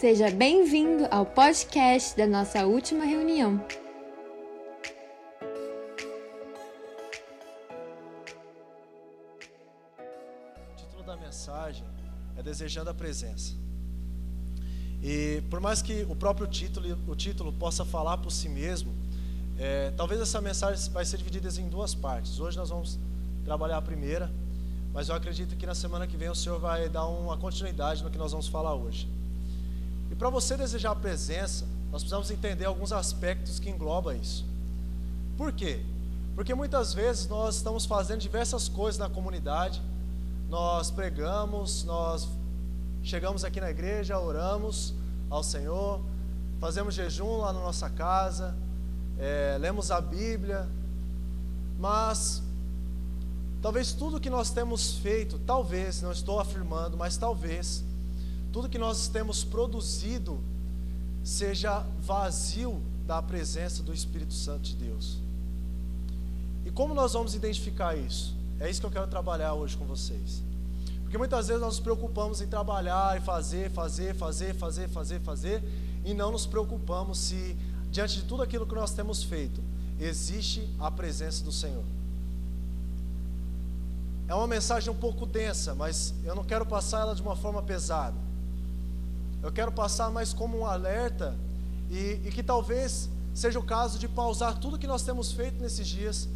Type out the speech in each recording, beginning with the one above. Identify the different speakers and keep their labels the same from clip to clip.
Speaker 1: Seja bem-vindo ao podcast da nossa última reunião.
Speaker 2: O título da mensagem é Desejando a Presença. E por mais que o próprio título, o título possa falar por si mesmo, é, talvez essa mensagem vai ser dividida em duas partes. Hoje nós vamos trabalhar a primeira, mas eu acredito que na semana que vem o Senhor vai dar uma continuidade no que nós vamos falar hoje. Para você desejar a presença, nós precisamos entender alguns aspectos que englobam isso. Por quê? Porque muitas vezes nós estamos fazendo diversas coisas na comunidade, nós pregamos, nós chegamos aqui na igreja, oramos ao Senhor, fazemos jejum lá na nossa casa, é, lemos a Bíblia, mas talvez tudo que nós temos feito, talvez, não estou afirmando, mas talvez, tudo que nós temos produzido seja vazio da presença do Espírito Santo de Deus. E como nós vamos identificar isso? É isso que eu quero trabalhar hoje com vocês. Porque muitas vezes nós nos preocupamos em trabalhar e fazer, fazer, fazer, fazer, fazer, fazer, e não nos preocupamos se, diante de tudo aquilo que nós temos feito, existe a presença do Senhor. É uma mensagem um pouco densa, mas eu não quero passar ela de uma forma pesada. Eu quero passar mais como um alerta e, e que talvez seja o caso de pausar tudo que nós temos feito nesses dias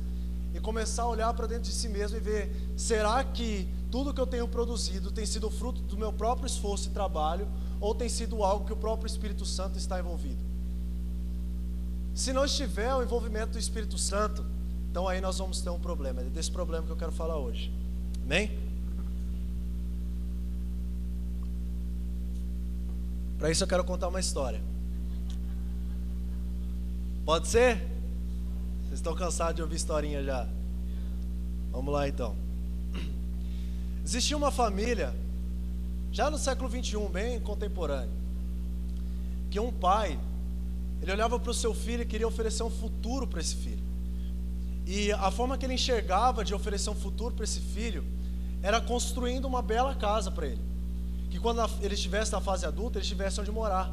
Speaker 2: e começar a olhar para dentro de si mesmo e ver: será que tudo que eu tenho produzido tem sido fruto do meu próprio esforço e trabalho, ou tem sido algo que o próprio Espírito Santo está envolvido. Se não estiver o envolvimento do Espírito Santo, então aí nós vamos ter um problema. É desse problema que eu quero falar hoje. Amém? Para isso eu quero contar uma história. Pode ser? Vocês estão cansados de ouvir historinha já? Vamos lá então. Existia uma família, já no século 21, bem contemporâneo, que um pai, ele olhava para o seu filho e queria oferecer um futuro para esse filho. E a forma que ele enxergava de oferecer um futuro para esse filho era construindo uma bela casa para ele. Que quando ele estivesse na fase adulta, ele tivesse onde morar.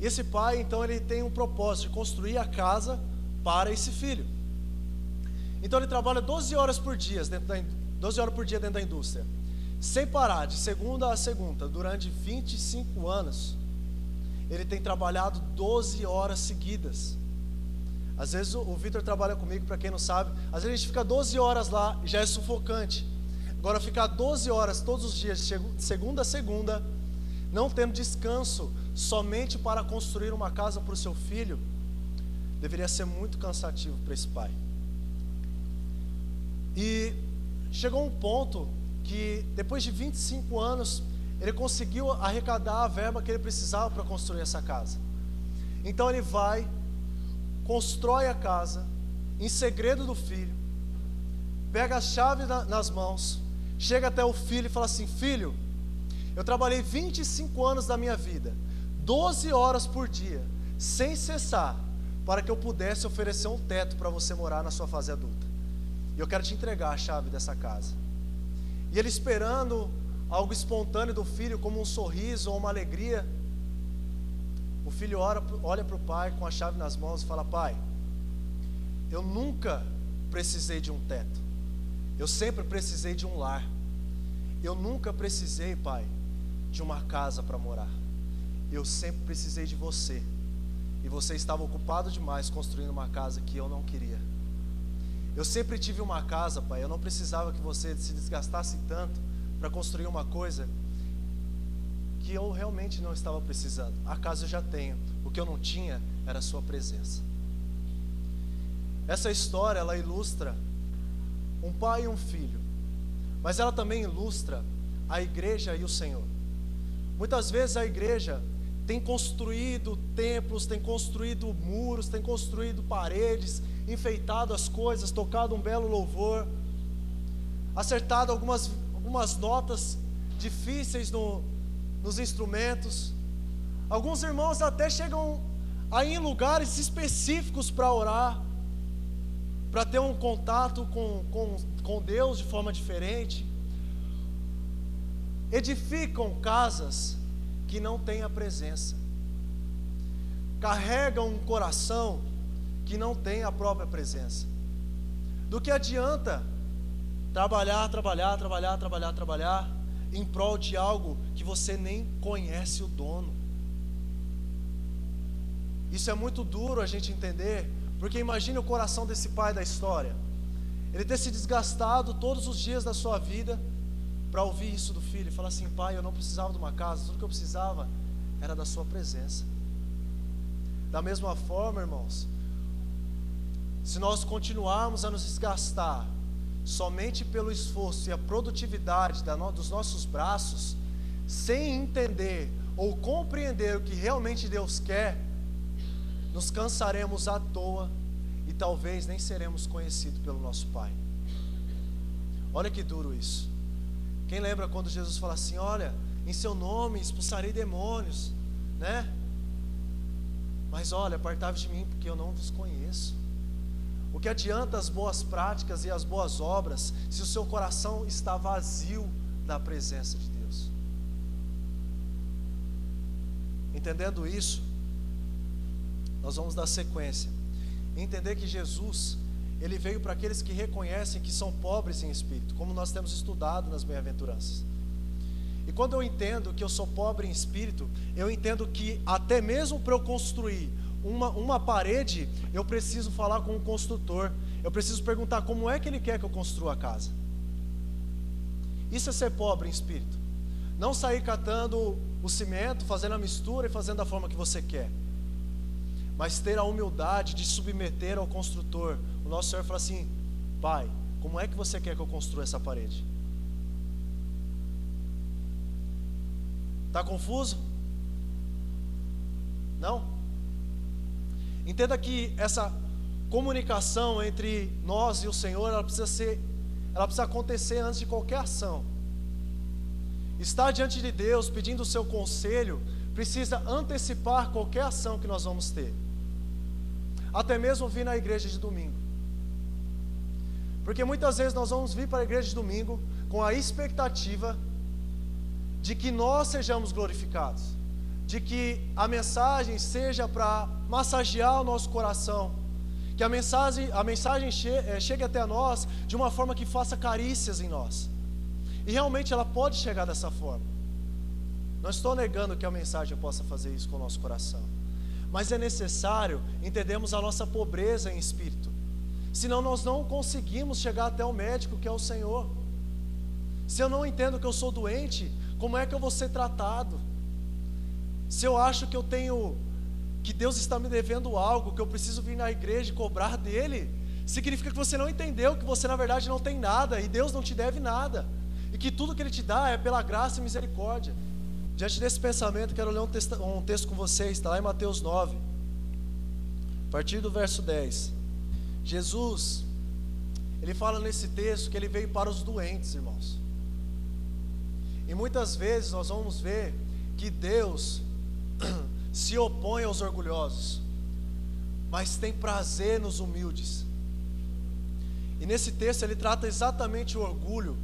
Speaker 2: Esse pai, então, ele tem um propósito de construir a casa para esse filho. Então ele trabalha 12 horas por dia dentro da, 12 horas por dia dentro da indústria, sem parar, de segunda a segunda, durante 25 anos, ele tem trabalhado 12 horas seguidas. Às vezes o, o Vitor trabalha comigo, para quem não sabe, às vezes a gente fica 12 horas lá e já é sufocante. Agora ficar 12 horas todos os dias, de segunda a segunda, não tendo descanso, somente para construir uma casa para o seu filho, deveria ser muito cansativo para esse pai. E chegou um ponto que, depois de 25 anos, ele conseguiu arrecadar a verba que ele precisava para construir essa casa. Então ele vai, constrói a casa, em segredo do filho, pega a chave na, nas mãos, chega até o filho e fala assim: Filho, eu trabalhei 25 anos da minha vida, 12 horas por dia, sem cessar, para que eu pudesse oferecer um teto para você morar na sua fase adulta. E eu quero te entregar a chave dessa casa. E ele esperando algo espontâneo do filho, como um sorriso ou uma alegria. O filho ora, olha para o pai com a chave nas mãos e fala: Pai, eu nunca precisei de um teto. Eu sempre precisei de um lar. Eu nunca precisei, pai, de uma casa para morar. Eu sempre precisei de você. E você estava ocupado demais construindo uma casa que eu não queria. Eu sempre tive uma casa, pai. Eu não precisava que você se desgastasse tanto para construir uma coisa que eu realmente não estava precisando. A casa eu já tenho. O que eu não tinha era a sua presença. Essa história ela ilustra um pai e um filho, mas ela também ilustra a igreja e o Senhor. Muitas vezes a igreja tem construído templos, tem construído muros, tem construído paredes, enfeitado as coisas, tocado um belo louvor, acertado algumas, algumas notas difíceis no, nos instrumentos. Alguns irmãos até chegam aí em lugares específicos para orar, para ter um contato com, com, com Deus de forma diferente. Edificam casas que não tem a presença. Carregam um coração que não tem a própria presença. Do que adianta trabalhar, trabalhar, trabalhar, trabalhar, trabalhar em prol de algo que você nem conhece o dono? Isso é muito duro a gente entender, porque imagine o coração desse pai da história. Ele ter se desgastado todos os dias da sua vida para ouvir isso do filho e falar assim: pai, eu não precisava de uma casa, tudo que eu precisava era da sua presença. Da mesma forma, irmãos, se nós continuarmos a nos desgastar somente pelo esforço e a produtividade dos nossos braços, sem entender ou compreender o que realmente Deus quer, nos cansaremos à toa e talvez nem seremos conhecidos pelo nosso Pai. Olha que duro isso. Quem lembra quando Jesus fala assim: Olha, em seu nome expulsarei demônios, né? Mas olha, apartai-vos de mim, porque eu não vos conheço. O que adianta as boas práticas e as boas obras se o seu coração está vazio da presença de Deus? Entendendo isso, nós vamos dar sequência. Entender que Jesus, ele veio para aqueles que reconhecem que são pobres em espírito, como nós temos estudado nas bem-aventuranças. E quando eu entendo que eu sou pobre em espírito, eu entendo que até mesmo para eu construir uma, uma parede, eu preciso falar com o construtor. Eu preciso perguntar como é que ele quer que eu construa a casa. Isso é ser pobre em espírito. Não sair catando o cimento, fazendo a mistura e fazendo da forma que você quer. Mas ter a humildade de submeter ao construtor. O nosso Senhor fala assim: Pai, como é que você quer que eu construa essa parede? Está confuso? Não? Entenda que essa comunicação entre nós e o Senhor, ela precisa ser, ela precisa acontecer antes de qualquer ação. Estar diante de Deus pedindo o seu conselho precisa antecipar qualquer ação que nós vamos ter. Até mesmo vir na igreja de domingo. Porque muitas vezes nós vamos vir para a igreja de domingo com a expectativa de que nós sejamos glorificados de que a mensagem seja para massagear o nosso coração, que a mensagem, a mensagem che, é, chegue até nós de uma forma que faça carícias em nós. E realmente ela pode chegar dessa forma. Não estou negando que a mensagem possa fazer isso com o nosso coração. Mas é necessário entendermos a nossa pobreza em espírito. Senão nós não conseguimos chegar até o médico que é o Senhor. Se eu não entendo que eu sou doente, como é que eu vou ser tratado? Se eu acho que eu tenho, que Deus está me devendo algo, que eu preciso vir na igreja e cobrar dele, significa que você não entendeu que você na verdade não tem nada e Deus não te deve nada, e que tudo que Ele te dá é pela graça e misericórdia. Diante desse pensamento, quero ler um texto, um texto com vocês, está lá em Mateus 9, a partir do verso 10. Jesus, ele fala nesse texto que ele veio para os doentes, irmãos. E muitas vezes nós vamos ver que Deus se opõe aos orgulhosos, mas tem prazer nos humildes. E nesse texto ele trata exatamente o orgulho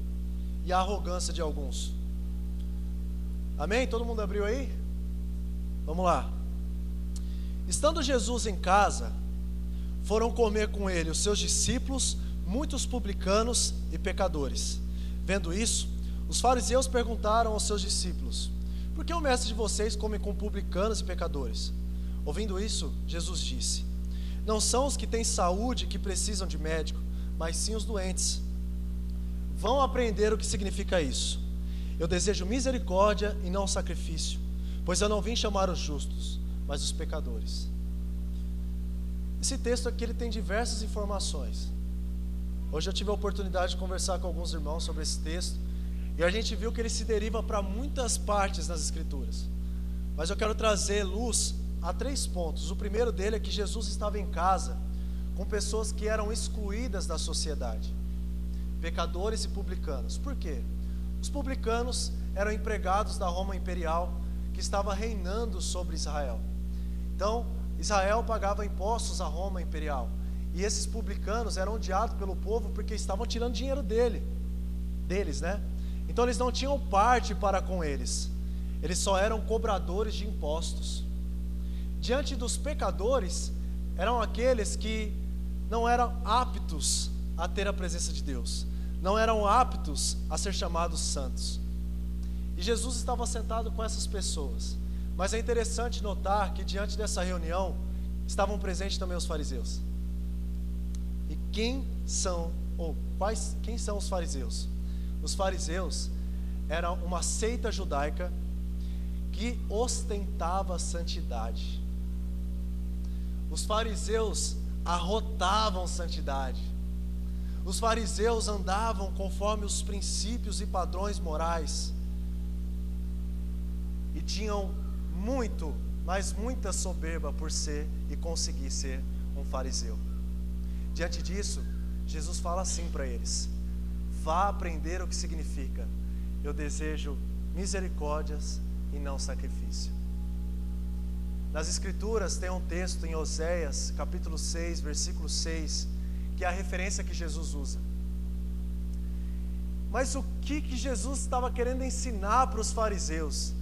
Speaker 2: e a arrogância de alguns. Amém? Todo mundo abriu aí? Vamos lá. Estando Jesus em casa, foram comer com ele os seus discípulos, muitos publicanos e pecadores. Vendo isso, os fariseus perguntaram aos seus discípulos: por que o mestre de vocês come com publicanos e pecadores? Ouvindo isso, Jesus disse: Não são os que têm saúde que precisam de médico, mas sim os doentes. Vão aprender o que significa isso. Eu desejo misericórdia e não sacrifício, pois eu não vim chamar os justos, mas os pecadores. Esse texto aqui ele tem diversas informações. Hoje eu tive a oportunidade de conversar com alguns irmãos sobre esse texto e a gente viu que ele se deriva para muitas partes nas Escrituras. Mas eu quero trazer luz a três pontos. O primeiro dele é que Jesus estava em casa com pessoas que eram excluídas da sociedade, pecadores e publicanos. Por quê? Os publicanos eram empregados da Roma imperial que estava reinando sobre Israel. Então, Israel pagava impostos à Roma imperial. E esses publicanos eram odiados pelo povo porque estavam tirando dinheiro dele, deles, né? Então eles não tinham parte para com eles. eles só eram cobradores de impostos. Diante dos pecadores, eram aqueles que não eram aptos a ter a presença de Deus, não eram aptos a ser chamados santos. E Jesus estava sentado com essas pessoas. Mas é interessante notar que diante dessa reunião estavam presentes também os fariseus. E quem são ou quais quem são os fariseus? Os fariseus eram uma seita judaica que ostentava santidade. Os fariseus arrotavam santidade. Os fariseus andavam conforme os princípios e padrões morais. E tinham muito, mas muita soberba por ser e conseguir ser um fariseu. Diante disso, Jesus fala assim para eles: vá aprender o que significa. Eu desejo misericórdias e não sacrifício. Nas Escrituras tem um texto em Oséias, capítulo 6, versículo 6, que é a referência que Jesus usa. Mas o que, que Jesus estava querendo ensinar para os fariseus?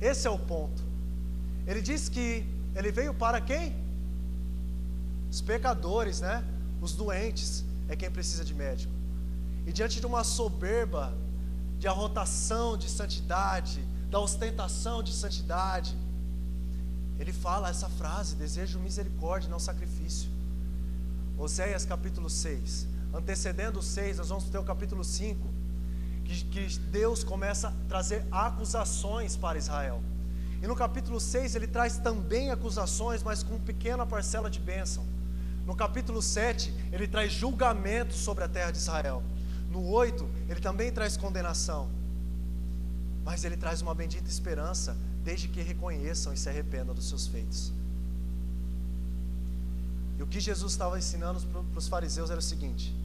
Speaker 2: Esse é o ponto. Ele diz que ele veio para quem? Os pecadores, né? Os doentes é quem precisa de médico. E diante de uma soberba, de arrotação de santidade, da ostentação de santidade, ele fala essa frase: desejo misericórdia, não sacrifício. Oséias capítulo 6. Antecedendo o 6, nós vamos ter o capítulo 5, que, que Deus começa a trazer acusações para Israel. E no capítulo 6 ele traz também acusações, mas com pequena parcela de bênção. No capítulo 7, ele traz julgamento sobre a terra de Israel. No 8, ele também traz condenação. Mas ele traz uma bendita esperança desde que reconheçam e se arrependam dos seus feitos. E o que Jesus estava ensinando para os fariseus era o seguinte: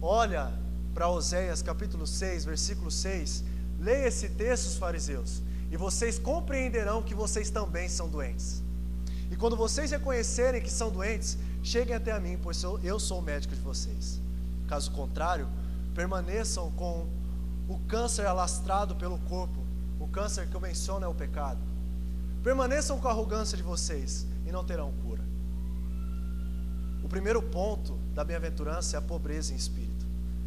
Speaker 2: olha para Oséias capítulo 6, versículo 6, leia esse texto, os fariseus, e vocês compreenderão que vocês também são doentes. E quando vocês reconhecerem que são doentes, cheguem até a mim, pois eu sou o médico de vocês. Caso contrário, permaneçam com o câncer alastrado pelo corpo, o câncer que eu menciono é o pecado. Permaneçam com a arrogância de vocês e não terão cura. O primeiro ponto da bem-aventurança é a pobreza em espírito.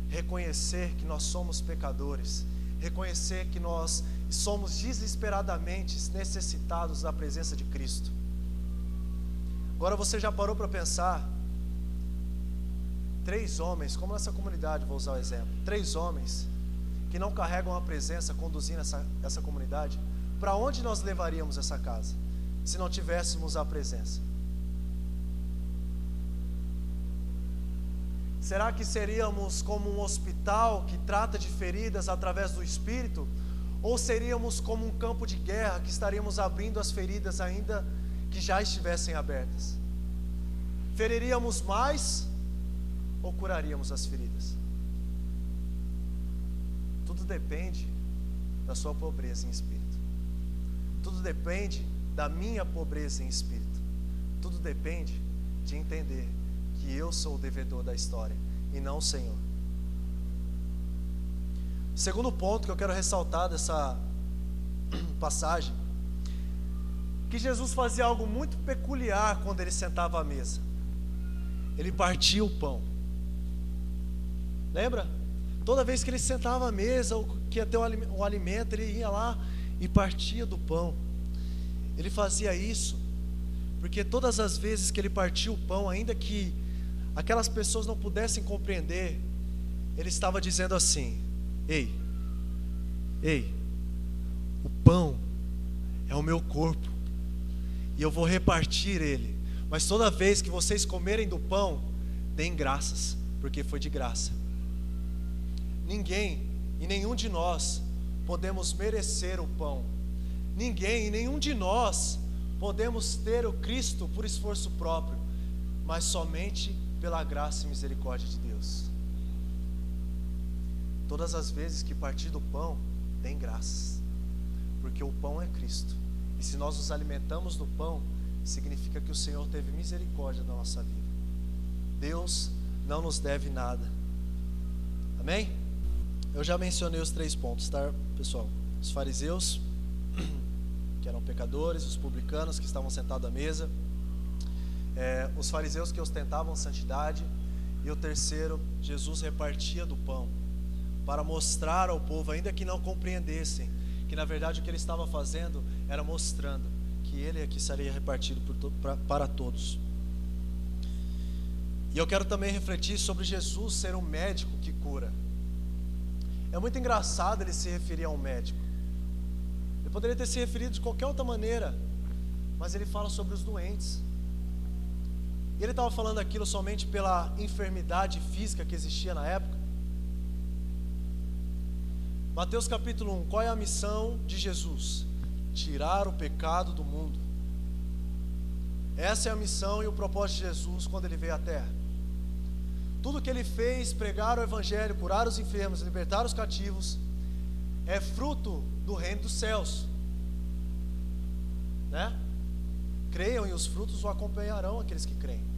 Speaker 2: Reconhecer que nós somos pecadores, reconhecer que nós somos desesperadamente necessitados da presença de Cristo. Agora você já parou para pensar? Três homens, como nessa comunidade, vou usar o exemplo, três homens que não carregam a presença conduzindo essa, essa comunidade, para onde nós levaríamos essa casa, se não tivéssemos a presença? Será que seríamos como um hospital que trata de feridas através do Espírito? Ou seríamos como um campo de guerra que estaríamos abrindo as feridas ainda que já estivessem abertas? Feriríamos mais ou curaríamos as feridas? Tudo depende da sua pobreza em espírito. Tudo depende da minha pobreza em espírito. Tudo depende de entender que eu sou o devedor da história e não o Senhor. Segundo ponto que eu quero ressaltar dessa passagem, que Jesus fazia algo muito peculiar quando ele sentava à mesa. Ele partia o pão. Lembra? Toda vez que ele sentava à mesa, ou que ia ter um alimento, ele ia lá e partia do pão. Ele fazia isso, porque todas as vezes que ele partia o pão, ainda que aquelas pessoas não pudessem compreender, ele estava dizendo assim: Ei, ei, o pão é o meu corpo, e eu vou repartir ele. Mas toda vez que vocês comerem do pão, deem graças, porque foi de graça. Ninguém e nenhum de nós podemos merecer o pão. Ninguém e nenhum de nós podemos ter o Cristo por esforço próprio, mas somente pela graça e misericórdia de Deus. Todas as vezes que partir do pão, deem graças, porque o pão é Cristo. E se nós nos alimentamos do pão, significa que o Senhor teve misericórdia da nossa vida. Deus não nos deve nada. Amém? Eu já mencionei os três pontos, tá, pessoal? Os fariseus, que eram pecadores, os publicanos que estavam sentados à mesa, é, os fariseus que ostentavam santidade, e o terceiro, Jesus repartia do pão para mostrar ao povo, ainda que não compreendessem, que na verdade o que ele estava fazendo era mostrando que ele é que seria repartido to pra, para todos. E eu quero também refletir sobre Jesus ser um médico que cura. É muito engraçado ele se referir a um médico. Ele poderia ter se referido de qualquer outra maneira, mas ele fala sobre os doentes. E ele estava falando aquilo somente pela enfermidade física que existia na época. Mateus capítulo 1, qual é a missão de Jesus? Tirar o pecado do mundo. Essa é a missão e o propósito de Jesus quando ele veio à terra. Tudo que ele fez, pregar o evangelho, curar os enfermos, libertar os cativos, é fruto do reino dos céus. Né? Creiam e os frutos o acompanharão aqueles que creem.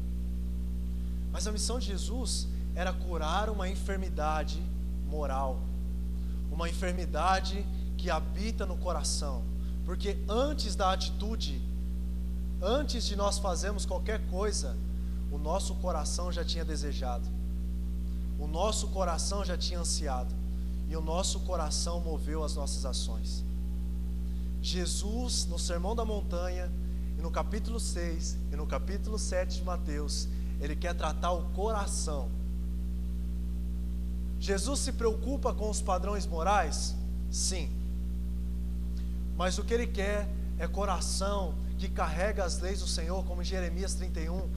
Speaker 2: Mas a missão de Jesus era curar uma enfermidade moral uma enfermidade que habita no coração. Porque antes da atitude, antes de nós fazermos qualquer coisa, o nosso coração já tinha desejado, o nosso coração já tinha ansiado, e o nosso coração moveu as nossas ações. Jesus, no Sermão da Montanha, e no capítulo 6 e no capítulo 7 de Mateus, ele quer tratar o coração Jesus se preocupa com os padrões morais? Sim. Mas o que ele quer é coração que carrega as leis do Senhor, como em Jeremias 31,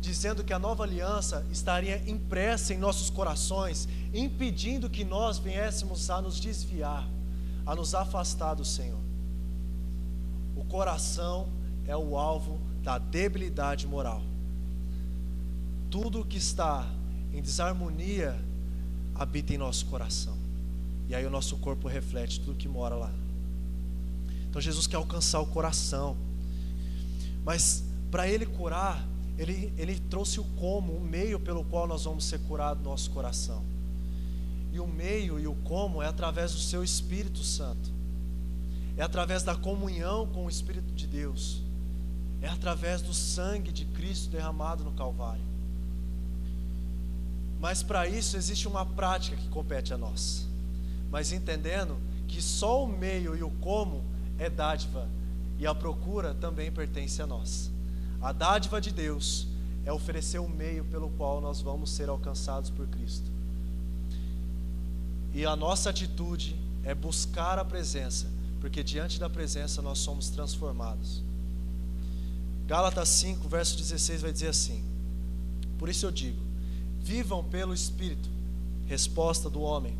Speaker 2: dizendo que a nova aliança estaria impressa em nossos corações, impedindo que nós viéssemos a nos desviar, a nos afastar do Senhor. O coração é o alvo da debilidade moral. Tudo que está em desarmonia habita em nosso coração. E aí o nosso corpo reflete tudo que mora lá. Então Jesus quer alcançar o coração. Mas para ele curar, ele, ele trouxe o como, o meio pelo qual nós vamos ser curados no nosso coração. E o meio e o como é através do seu Espírito Santo. É através da comunhão com o Espírito de Deus. É através do sangue de Cristo derramado no Calvário. Mas para isso existe uma prática que compete a nós. Mas entendendo que só o meio e o como é dádiva e a procura também pertence a nós. A dádiva de Deus é oferecer o meio pelo qual nós vamos ser alcançados por Cristo. E a nossa atitude é buscar a presença, porque diante da presença nós somos transformados. Gálatas 5, verso 16 vai dizer assim: Por isso eu digo, vivam pelo Espírito. Resposta do homem.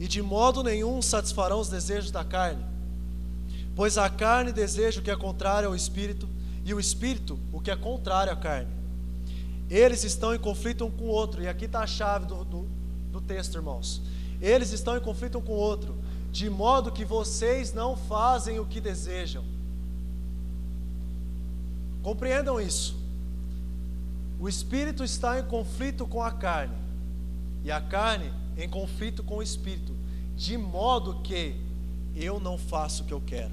Speaker 2: E de modo nenhum satisfarão os desejos da carne, pois a carne deseja o que é contrário ao Espírito, e o Espírito o que é contrário à carne. Eles estão em conflito um com o outro, e aqui está a chave do, do, do texto, irmãos. Eles estão em conflito um com o outro, de modo que vocês não fazem o que desejam. Compreendam isso. O espírito está em conflito com a carne, e a carne em conflito com o espírito, de modo que eu não faço o que eu quero.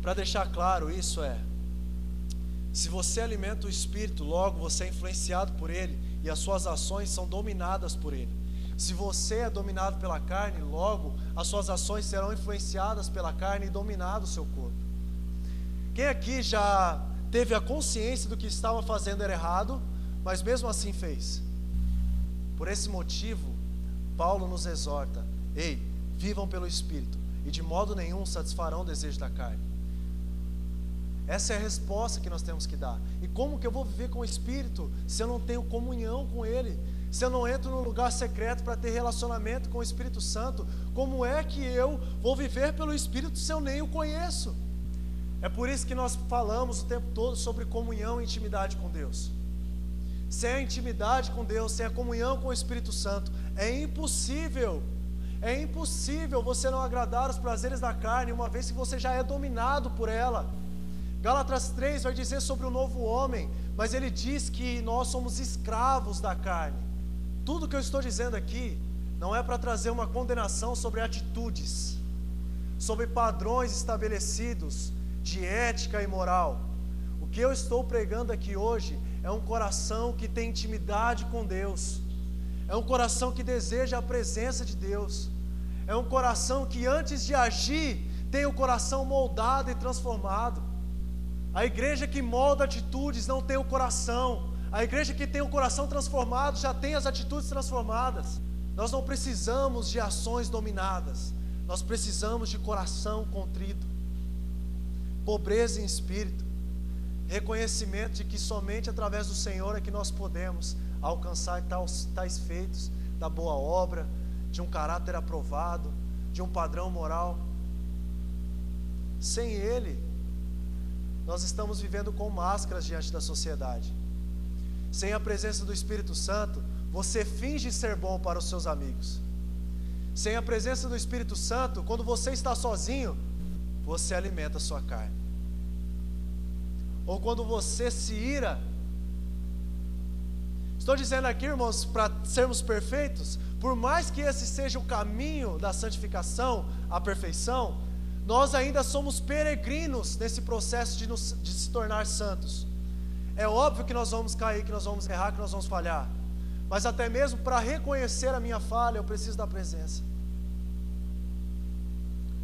Speaker 2: Para deixar claro isso é: se você alimenta o espírito, logo você é influenciado por ele e as suas ações são dominadas por ele. Se você é dominado pela carne, logo as suas ações serão influenciadas pela carne e dominado o seu corpo. Quem aqui já teve a consciência do que estava fazendo era errado, mas mesmo assim fez. Por esse motivo, Paulo nos exorta: ei, vivam pelo Espírito, e de modo nenhum satisfarão o desejo da carne. Essa é a resposta que nós temos que dar. E como que eu vou viver com o Espírito se eu não tenho comunhão com Ele? Se eu não entro num lugar secreto para ter relacionamento com o Espírito Santo, como é que eu vou viver pelo Espírito se eu nem o conheço? É por isso que nós falamos o tempo todo sobre comunhão e intimidade com Deus. Sem a intimidade com Deus, sem a comunhão com o Espírito Santo, é impossível, é impossível você não agradar os prazeres da carne, uma vez que você já é dominado por ela. Gálatas 3 vai dizer sobre o novo homem, mas ele diz que nós somos escravos da carne. Tudo que eu estou dizendo aqui não é para trazer uma condenação sobre atitudes, sobre padrões estabelecidos de ética e moral. O que eu estou pregando aqui hoje é um coração que tem intimidade com Deus, é um coração que deseja a presença de Deus, é um coração que antes de agir tem o coração moldado e transformado. A igreja que molda atitudes não tem o coração, a igreja que tem o coração transformado já tem as atitudes transformadas. Nós não precisamos de ações dominadas, nós precisamos de coração contrito, pobreza em espírito, reconhecimento de que somente através do Senhor é que nós podemos alcançar tais, tais feitos da boa obra, de um caráter aprovado, de um padrão moral. Sem Ele, nós estamos vivendo com máscaras diante da sociedade. Sem a presença do Espírito Santo, você finge ser bom para os seus amigos. Sem a presença do Espírito Santo, quando você está sozinho, você alimenta a sua carne. Ou quando você se ira, estou dizendo aqui, irmãos, para sermos perfeitos, por mais que esse seja o caminho da santificação, a perfeição, nós ainda somos peregrinos nesse processo de, nos, de se tornar santos. É óbvio que nós vamos cair, que nós vamos errar, que nós vamos falhar. Mas até mesmo para reconhecer a minha falha, eu preciso da presença.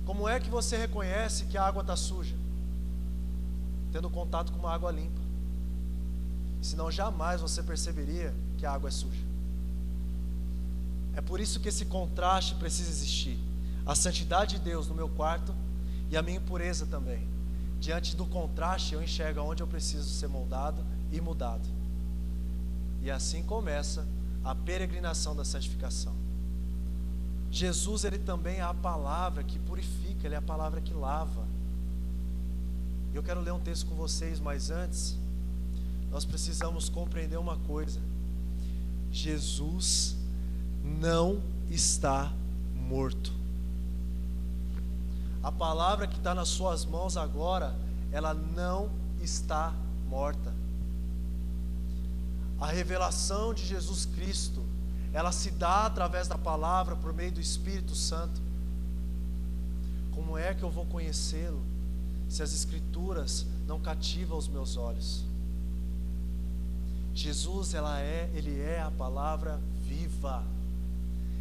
Speaker 2: Como é que você reconhece que a água está suja? Tendo contato com uma água limpa. Senão jamais você perceberia que a água é suja. É por isso que esse contraste precisa existir. A santidade de Deus no meu quarto e a minha impureza também. Diante do contraste, eu enxergo onde eu preciso ser moldado e mudado. E assim começa a peregrinação da santificação. Jesus, ele também é a palavra que purifica, ele é a palavra que lava. Eu quero ler um texto com vocês, mas antes, nós precisamos compreender uma coisa: Jesus não está morto. A palavra que está nas suas mãos agora, ela não está morta. A revelação de Jesus Cristo, ela se dá através da palavra por meio do Espírito Santo. Como é que eu vou conhecê-lo se as Escrituras não cativam os meus olhos? Jesus, ela é, ele é a palavra viva.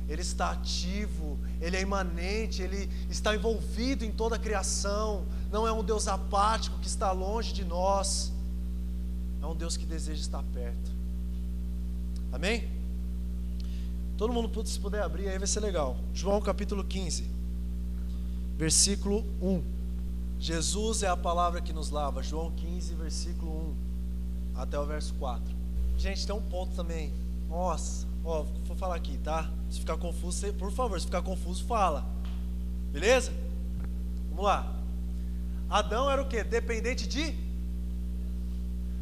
Speaker 2: Ele está ativo, ele é imanente, ele está envolvido em toda a criação. Não é um Deus apático que está longe de nós. É um Deus que deseja estar perto. Amém? Todo mundo, se puder abrir, aí vai ser legal. João capítulo 15, versículo 1. Jesus é a palavra que nos lava. João 15, versículo 1 até o verso 4. Gente, tem um ponto também. Nossa, ó, vou falar aqui, tá? Se ficar confuso, você, por favor, se ficar confuso, fala. Beleza? Vamos lá. Adão era o que? Dependente de?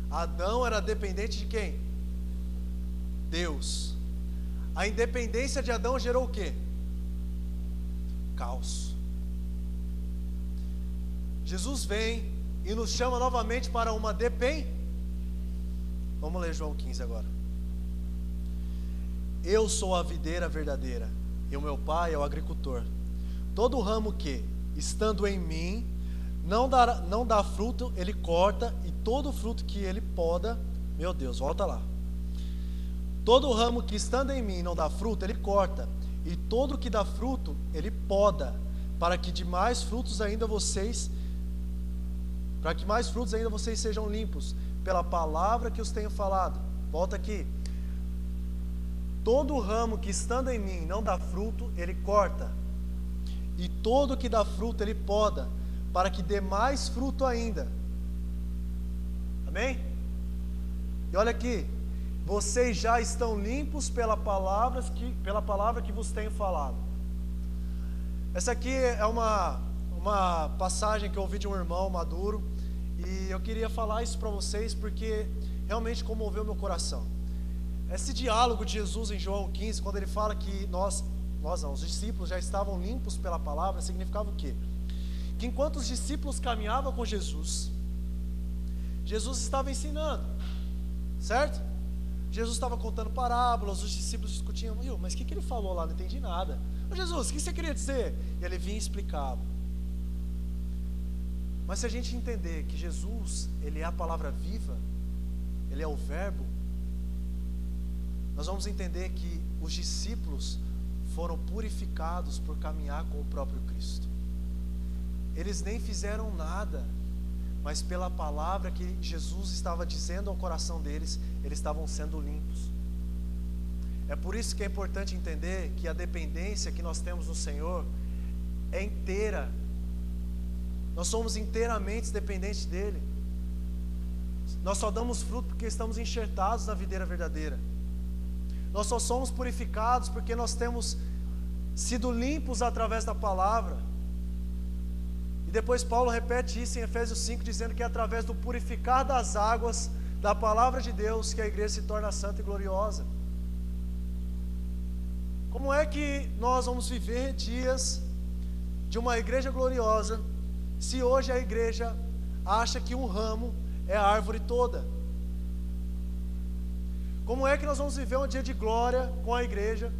Speaker 2: Adão era dependente de quem? Deus. A independência de Adão gerou o que? Caos. Jesus vem e nos chama novamente para uma dependência. Vamos ler João 15 agora. Eu sou a videira verdadeira, e o meu pai é o agricultor. Todo ramo que, estando em mim, não dá, não dá fruto, ele corta, e todo fruto que ele poda, meu Deus, volta lá. Todo ramo que estando em mim não dá fruto, ele corta, e todo que dá fruto, ele poda, para que de mais frutos ainda vocês, para que mais frutos ainda vocês sejam limpos, pela palavra que os tenho falado. Volta aqui. Todo ramo que estando em mim não dá fruto, ele corta. E todo que dá fruto, ele poda, para que dê mais fruto ainda. Amém? E olha aqui, vocês já estão limpos pela palavra que, pela palavra que vos tenho falado. Essa aqui é uma, uma passagem que eu ouvi de um irmão maduro, e eu queria falar isso para vocês porque realmente comoveu meu coração. Esse diálogo de Jesus em João 15, quando ele fala que nós, nós não, os discípulos já estavam limpos pela palavra, significava o quê? Que enquanto os discípulos caminhavam com Jesus, Jesus estava ensinando, certo? Jesus estava contando parábolas, os discípulos discutiam, mas o que, que ele falou lá? Não entendi nada. Ô Jesus, o que você queria dizer? E ele vinha e explicava. Mas se a gente entender que Jesus, ele é a palavra viva, ele é o verbo, nós vamos entender que os discípulos foram purificados por caminhar com o próprio Cristo. Eles nem fizeram nada, mas pela palavra que Jesus estava dizendo ao coração deles, eles estavam sendo limpos. É por isso que é importante entender que a dependência que nós temos no Senhor é inteira. Nós somos inteiramente dependentes dele. Nós só damos fruto porque estamos enxertados na videira verdadeira. Nós só somos purificados porque nós temos sido limpos através da palavra. E depois Paulo repete isso em Efésios 5, dizendo que é através do purificar das águas da palavra de Deus que a igreja se torna santa e gloriosa. Como é que nós vamos viver dias de uma igreja gloriosa se hoje a igreja acha que um ramo é a árvore toda? Como é que nós vamos viver um dia de glória com a igreja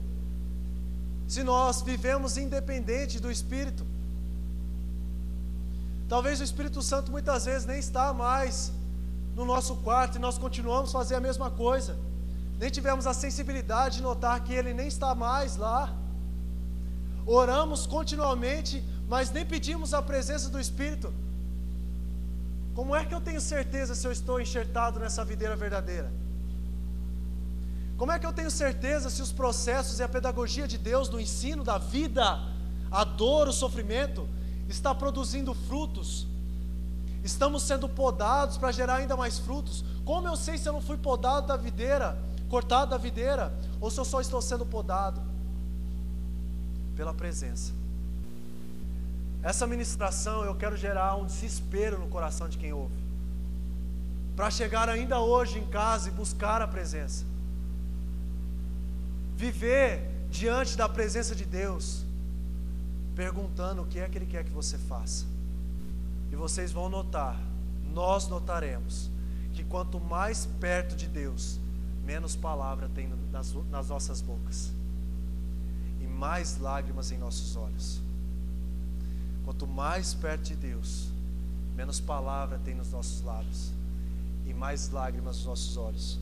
Speaker 2: se nós vivemos independente do Espírito? Talvez o Espírito Santo muitas vezes nem está mais no nosso quarto e nós continuamos a fazer a mesma coisa. Nem tivemos a sensibilidade de notar que ele nem está mais lá. Oramos continuamente, mas nem pedimos a presença do Espírito. Como é que eu tenho certeza se eu estou enxertado nessa videira verdadeira? Como é que eu tenho certeza se os processos e a pedagogia de Deus no ensino da vida, a dor, o sofrimento, está produzindo frutos? Estamos sendo podados para gerar ainda mais frutos. Como eu sei se eu não fui podado da videira, cortado da videira, ou se eu só estou sendo podado? Pela presença. Essa ministração eu quero gerar um desespero no coração de quem ouve, para chegar ainda hoje em casa e buscar a presença viver diante da presença de Deus, perguntando o que é que Ele quer que você faça. E vocês vão notar, nós notaremos, que quanto mais perto de Deus, menos palavra tem nas, nas nossas bocas e mais lágrimas em nossos olhos. Quanto mais perto de Deus, menos palavra tem nos nossos lábios e mais lágrimas nos nossos olhos.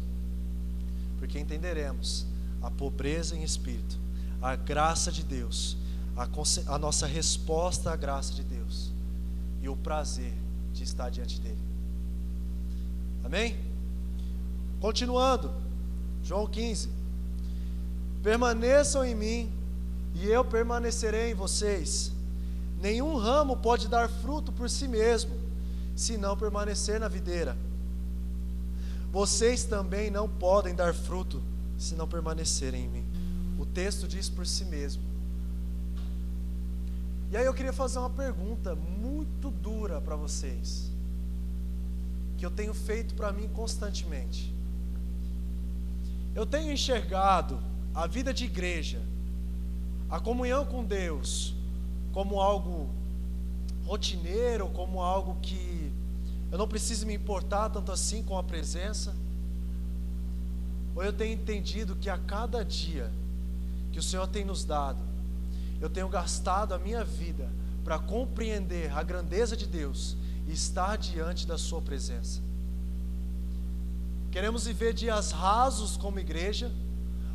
Speaker 2: Porque entenderemos a pobreza em espírito, a graça de Deus, a, a nossa resposta à graça de Deus e o prazer de estar diante dEle. Amém? Continuando, João 15: Permaneçam em mim e eu permanecerei em vocês. Nenhum ramo pode dar fruto por si mesmo, se não permanecer na videira. Vocês também não podem dar fruto se não permanecerem em mim. O texto diz por si mesmo. E aí eu queria fazer uma pergunta muito dura para vocês, que eu tenho feito para mim constantemente. Eu tenho enxergado a vida de igreja, a comunhão com Deus, como algo rotineiro, como algo que eu não preciso me importar tanto assim com a presença ou eu tenho entendido que a cada dia que o Senhor tem nos dado, eu tenho gastado a minha vida para compreender a grandeza de Deus e estar diante da Sua presença. Queremos viver dias rasos como igreja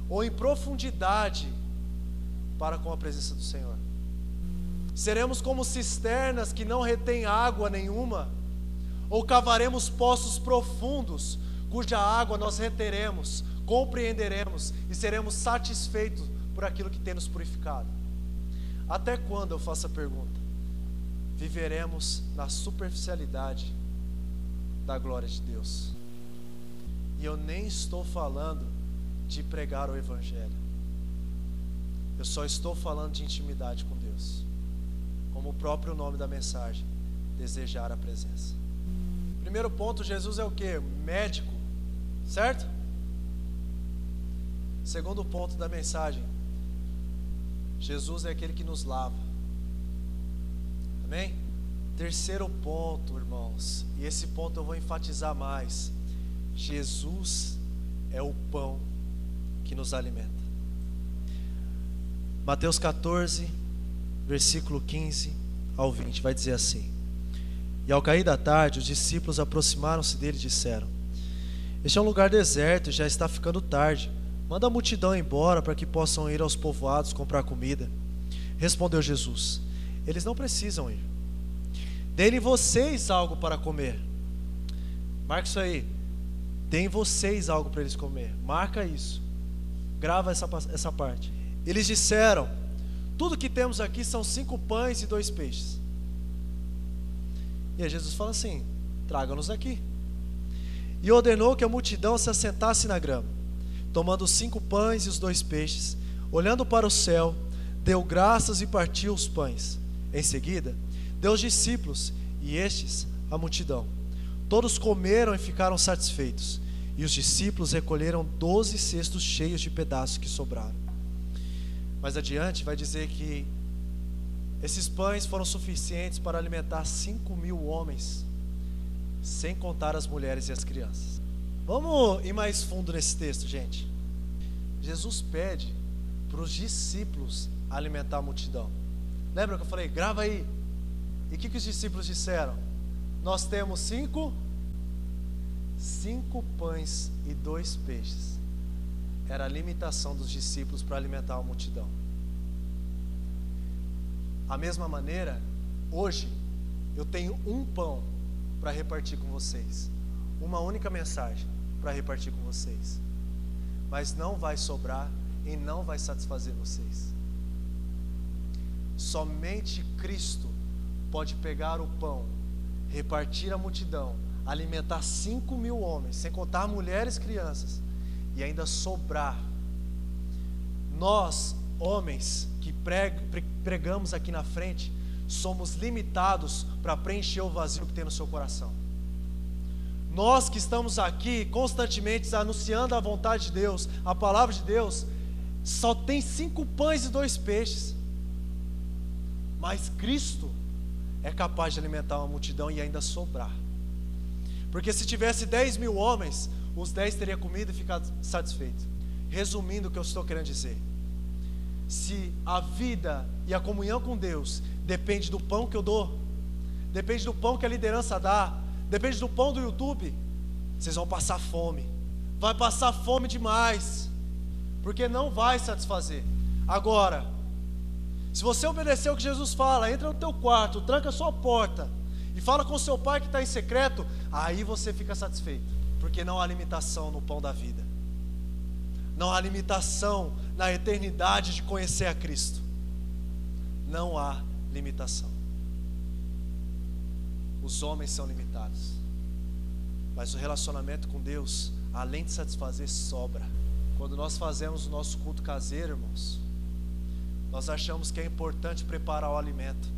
Speaker 2: ou em profundidade para com a presença do Senhor. Seremos como cisternas que não retêm água nenhuma, ou cavaremos poços profundos, cuja água nós reteremos, compreenderemos e seremos satisfeitos por aquilo que tem nos purificado. Até quando, eu faço a pergunta, viveremos na superficialidade da glória de Deus? E eu nem estou falando de pregar o Evangelho, eu só estou falando de intimidade com Deus, como o próprio nome da mensagem, desejar a presença. Primeiro ponto, Jesus é o que? Médico, certo? Segundo ponto da mensagem: Jesus é aquele que nos lava. Amém? Terceiro ponto, irmãos, e esse ponto eu vou enfatizar mais: Jesus é o pão que nos alimenta. Mateus 14, versículo 15 ao 20, vai dizer assim: E ao cair da tarde, os discípulos aproximaram-se dele e disseram: Este é um lugar deserto já está ficando tarde. Manda a multidão embora para que possam ir aos povoados comprar comida. Respondeu Jesus: Eles não precisam ir. Deem vocês algo para comer. Marca isso aí. Deem vocês algo para eles comer. Marca isso. Grava essa, essa parte. Eles disseram: Tudo que temos aqui são cinco pães e dois peixes. E aí Jesus fala assim: Traga-nos aqui. E ordenou que a multidão se assentasse na grama. Tomando cinco pães e os dois peixes, olhando para o céu, deu graças e partiu os pães. Em seguida, deu os discípulos e estes a multidão. Todos comeram e ficaram satisfeitos. E os discípulos recolheram doze cestos cheios de pedaços que sobraram. Mais adiante vai dizer que esses pães foram suficientes para alimentar cinco mil homens, sem contar as mulheres e as crianças. Vamos ir mais fundo nesse texto, gente. Jesus pede para os discípulos alimentar a multidão. Lembra que eu falei, grava aí. E o que, que os discípulos disseram? Nós temos cinco, cinco pães e dois peixes. Era a limitação dos discípulos para alimentar a multidão. A mesma maneira, hoje, eu tenho um pão para repartir com vocês. Uma única mensagem para repartir com vocês. Mas não vai sobrar e não vai satisfazer vocês. Somente Cristo pode pegar o pão, repartir a multidão, alimentar cinco mil homens, sem contar mulheres e crianças, e ainda sobrar. Nós, homens que pregamos aqui na frente, somos limitados para preencher o vazio que tem no seu coração. Nós que estamos aqui constantemente anunciando a vontade de Deus, a palavra de Deus, só tem cinco pães e dois peixes. Mas Cristo é capaz de alimentar uma multidão e ainda sobrar. Porque se tivesse 10 mil homens, os 10 teriam comido e ficado satisfeitos. Resumindo o que eu estou querendo dizer. Se a vida e a comunhão com Deus depende do pão que eu dou, depende do pão que a liderança dá, depende do pão do YouTube, vocês vão passar fome. Vai passar fome demais, porque não vai satisfazer. Agora, se você obedecer o que Jesus fala, entra no teu quarto, tranca a sua porta e fala com seu pai que está em secreto, aí você fica satisfeito, porque não há limitação no pão da vida, não há limitação na eternidade de conhecer a Cristo, não há limitação. Os homens são limitados, mas o relacionamento com Deus, além de satisfazer, sobra. Quando nós fazemos o nosso culto caseiro, irmãos, nós achamos que é importante preparar o alimento.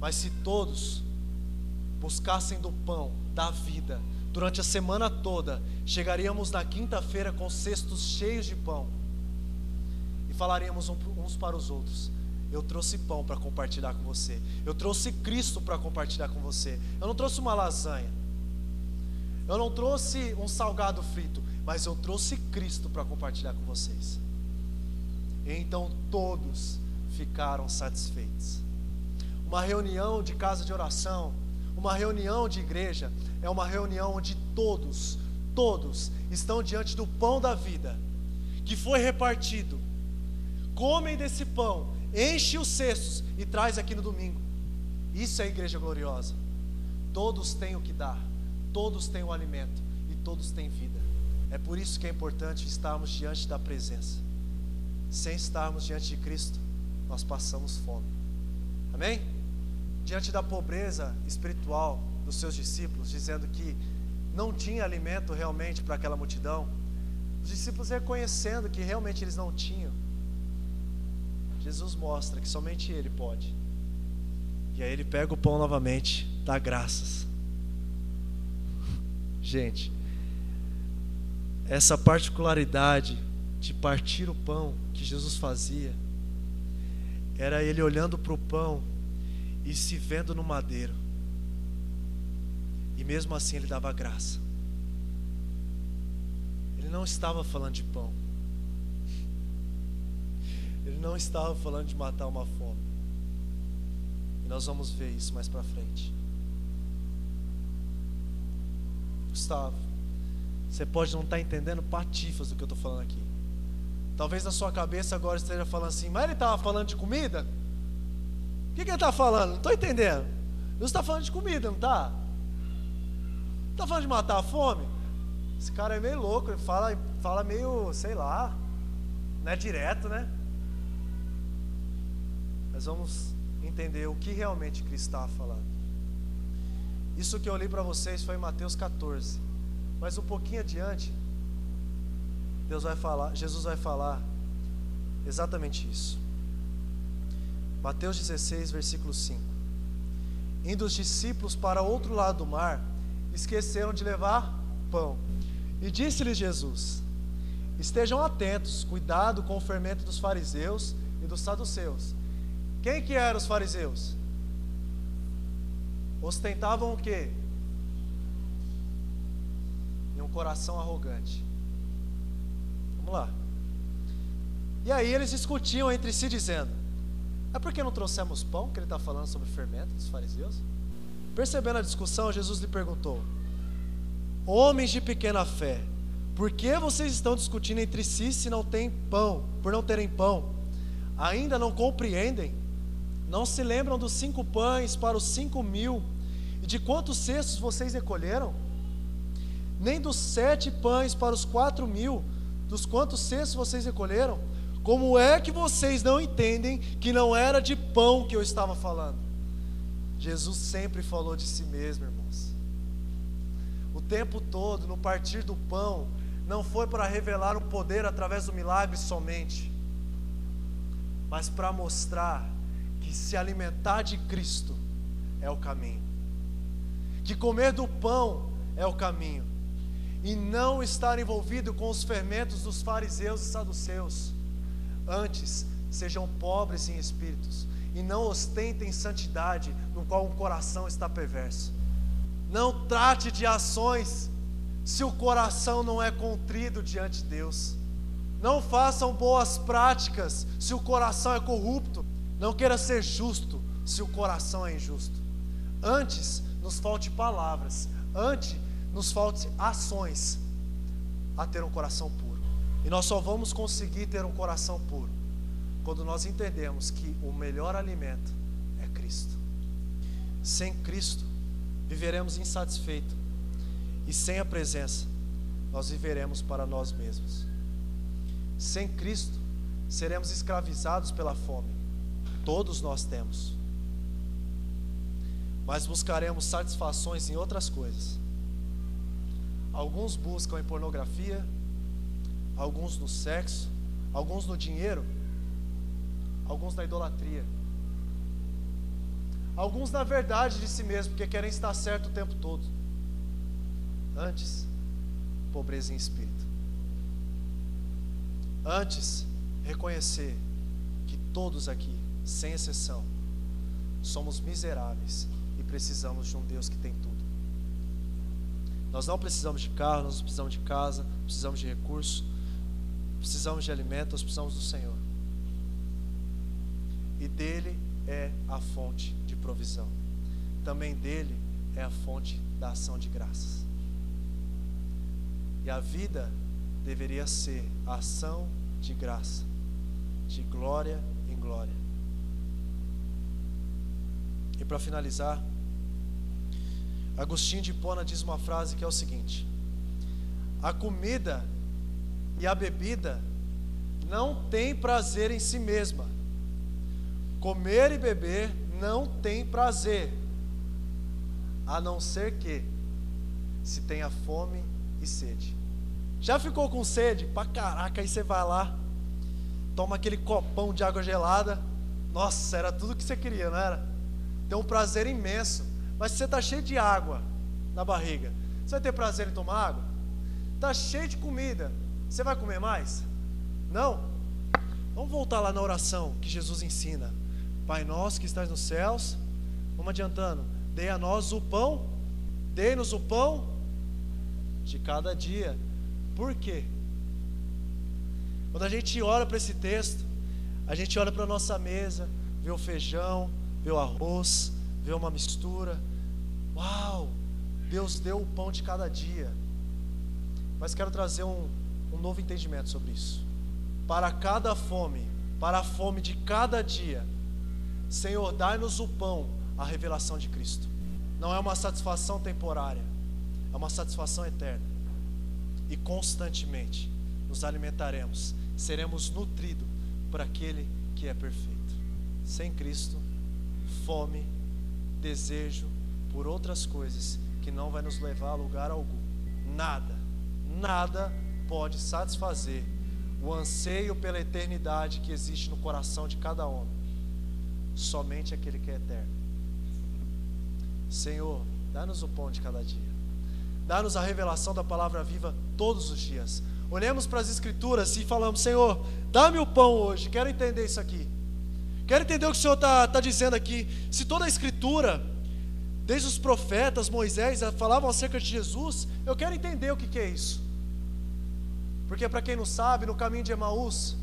Speaker 2: Mas se todos buscassem do pão da vida durante a semana toda, chegaríamos na quinta-feira com cestos cheios de pão e falaríamos uns para os outros: Eu trouxe pão para compartilhar com você, eu trouxe Cristo para compartilhar com você. Eu não trouxe uma lasanha, eu não trouxe um salgado frito, mas eu trouxe Cristo para compartilhar com vocês. Então todos ficaram satisfeitos. Uma reunião de casa de oração, uma reunião de igreja, é uma reunião onde todos, todos estão diante do pão da vida, que foi repartido. Comem desse pão, enche os cestos e traz aqui no domingo. Isso é igreja gloriosa. Todos têm o que dar, todos têm o alimento e todos têm vida. É por isso que é importante estarmos diante da presença sem estarmos diante de Cristo, nós passamos fome. Amém? Diante da pobreza espiritual dos seus discípulos, dizendo que não tinha alimento realmente para aquela multidão, os discípulos reconhecendo que realmente eles não tinham, Jesus mostra que somente Ele pode. E aí ele pega o pão novamente, dá graças. Gente, essa particularidade de partir o pão que Jesus fazia era ele olhando para o pão e se vendo no madeiro. E mesmo assim ele dava graça. Ele não estava falando de pão. Não estava falando de matar uma fome. E nós vamos ver isso mais para frente. Gustavo, você pode não estar tá entendendo patifas do que eu estou falando aqui. Talvez na sua cabeça agora esteja falando assim, mas ele estava falando de comida? O que, que ele está falando? Não estou entendendo. Jesus está falando de comida, não está? Está falando de matar a fome? Esse cara é meio louco, ele fala, fala meio, sei lá, não é direto, né? Mas vamos entender o que realmente Cristo estava falando. Isso que eu li para vocês foi em Mateus 14. Mas um pouquinho adiante, Deus vai falar, Jesus vai falar exatamente isso. Mateus 16, versículo 5. Indo os discípulos para outro lado do mar, esqueceram de levar pão. E disse-lhes Jesus: Estejam atentos, cuidado com o fermento dos fariseus e dos saduceus. Quem que eram os fariseus? Ostentavam o quê? E um coração arrogante. Vamos lá. E aí eles discutiam entre si, dizendo: É porque não trouxemos pão que ele está falando sobre fermento dos fariseus? Percebendo a discussão, Jesus lhe perguntou: Homens de pequena fé, por que vocês estão discutindo entre si se não tem pão, por não terem pão? Ainda não compreendem? Não se lembram dos cinco pães para os cinco mil e de quantos cestos vocês recolheram? Nem dos sete pães para os quatro mil, dos quantos cestos vocês recolheram? Como é que vocês não entendem que não era de pão que eu estava falando? Jesus sempre falou de si mesmo, irmãos o tempo todo no partir do pão, não foi para revelar o poder através do milagre somente, mas para mostrar que se alimentar de Cristo é o caminho, que comer do pão é o caminho, e não estar envolvido com os fermentos dos fariseus e saduceus. Antes, sejam pobres em espíritos e não ostentem santidade, no qual o coração está perverso. Não trate de ações se o coração não é contrido diante de Deus. Não façam boas práticas se o coração é corrupto. Não queira ser justo se o coração é injusto. Antes nos falte palavras, antes nos falte ações a ter um coração puro. E nós só vamos conseguir ter um coração puro quando nós entendemos que o melhor alimento é Cristo. Sem Cristo, viveremos insatisfeitos. E sem a presença, nós viveremos para nós mesmos. Sem Cristo, seremos escravizados pela fome. Todos nós temos. Mas buscaremos satisfações em outras coisas. Alguns buscam em pornografia, alguns no sexo, alguns no dinheiro, alguns na idolatria. Alguns na verdade de si mesmo, porque querem estar certo o tempo todo. Antes, pobreza em espírito. Antes, reconhecer que todos aqui, sem exceção, somos miseráveis e precisamos de um Deus que tem tudo. Nós não precisamos de carro, nós precisamos de casa, precisamos de recursos, precisamos de alimento, nós precisamos do Senhor. E dele é a fonte de provisão. Também dele é a fonte da ação de graças. E a vida deveria ser ação de graça, de glória em glória. Para finalizar, Agostinho de Pona diz uma frase que é o seguinte: A comida e a bebida não têm prazer em si mesma, Comer e beber não tem prazer, a não ser que se tenha fome e sede. Já ficou com sede? Pra caraca, aí você vai lá, toma aquele copão de água gelada. Nossa, era tudo que você queria, não era? Tem um prazer imenso. Mas se você está cheio de água na barriga, você vai ter prazer em tomar água? Está cheio de comida, você vai comer mais? Não? Vamos voltar lá na oração que Jesus ensina. Pai nosso que estás nos céus, vamos adiantando, dê a nós o pão, dê-nos o pão de cada dia. Por quê? Quando a gente olha para esse texto, a gente olha para a nossa mesa, vê o feijão, vê o arroz, vê uma mistura. Uau! Deus deu o pão de cada dia. Mas quero trazer um, um novo entendimento sobre isso. Para cada fome, para a fome de cada dia, Senhor, dai-nos o pão, a revelação de Cristo. Não é uma satisfação temporária, é uma satisfação eterna. E constantemente nos alimentaremos, seremos nutridos por aquele que é perfeito. Sem Cristo, fome, desejo por outras coisas que não vai nos levar a lugar algum. Nada, nada pode satisfazer o anseio pela eternidade que existe no coração de cada homem. Somente aquele que é eterno. Senhor, dá-nos o pão de cada dia. Dá-nos a revelação da palavra viva todos os dias. Olhemos para as Escrituras e falamos: Senhor, dá-me o pão hoje. Quero entender isso aqui. Quero entender o que o Senhor está tá dizendo aqui. Se toda a Escritura, desde os profetas, Moisés, falavam acerca de Jesus, eu quero entender o que, que é isso. Porque, para quem não sabe, no caminho de Emaús,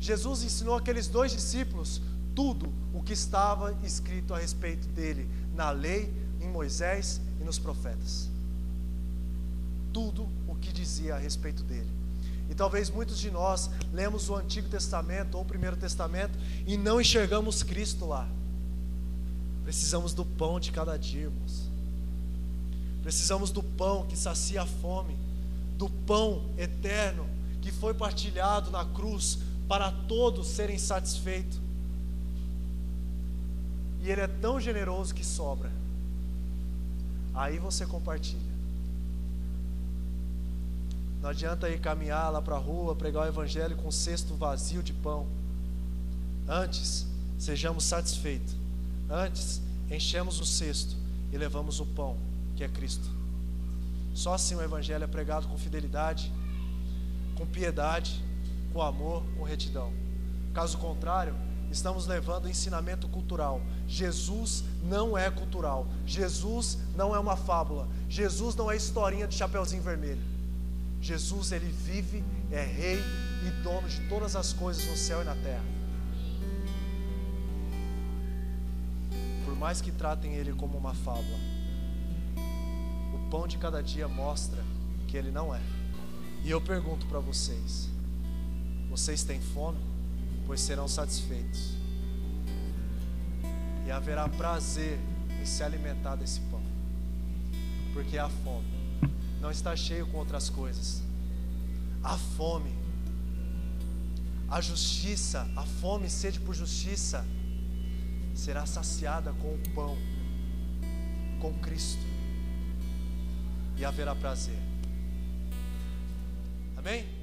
Speaker 2: Jesus ensinou aqueles dois discípulos tudo o que estava escrito a respeito dele na lei, em Moisés e nos profetas. Tudo o que dizia a respeito dele. E talvez muitos de nós lemos o Antigo Testamento ou o Primeiro Testamento e não enxergamos Cristo lá. Precisamos do pão de cada dia, irmãos. Precisamos do pão que sacia a fome, do pão eterno que foi partilhado na cruz para todos serem satisfeitos. E Ele é tão generoso que sobra. Aí você compartilha. Não adianta ir caminhar lá para a rua, pregar o Evangelho com um cesto vazio de pão. Antes, sejamos satisfeitos. Antes, enchemos o cesto e levamos o pão, que é Cristo. Só assim o Evangelho é pregado com fidelidade, com piedade, com amor, com retidão. Caso contrário, estamos levando ensinamento cultural. Jesus não é cultural. Jesus não é uma fábula. Jesus não é historinha de chapeuzinho vermelho. Jesus ele vive, é rei e dono de todas as coisas no céu e na terra. Por mais que tratem ele como uma fábula, o pão de cada dia mostra que ele não é. E eu pergunto para vocês: vocês têm fome? Pois serão satisfeitos. E haverá prazer em se alimentar desse pão. Porque a fome não está cheio com outras coisas. A fome, a justiça, a fome e sede por justiça será saciada com o pão, com Cristo, e haverá prazer. Amém?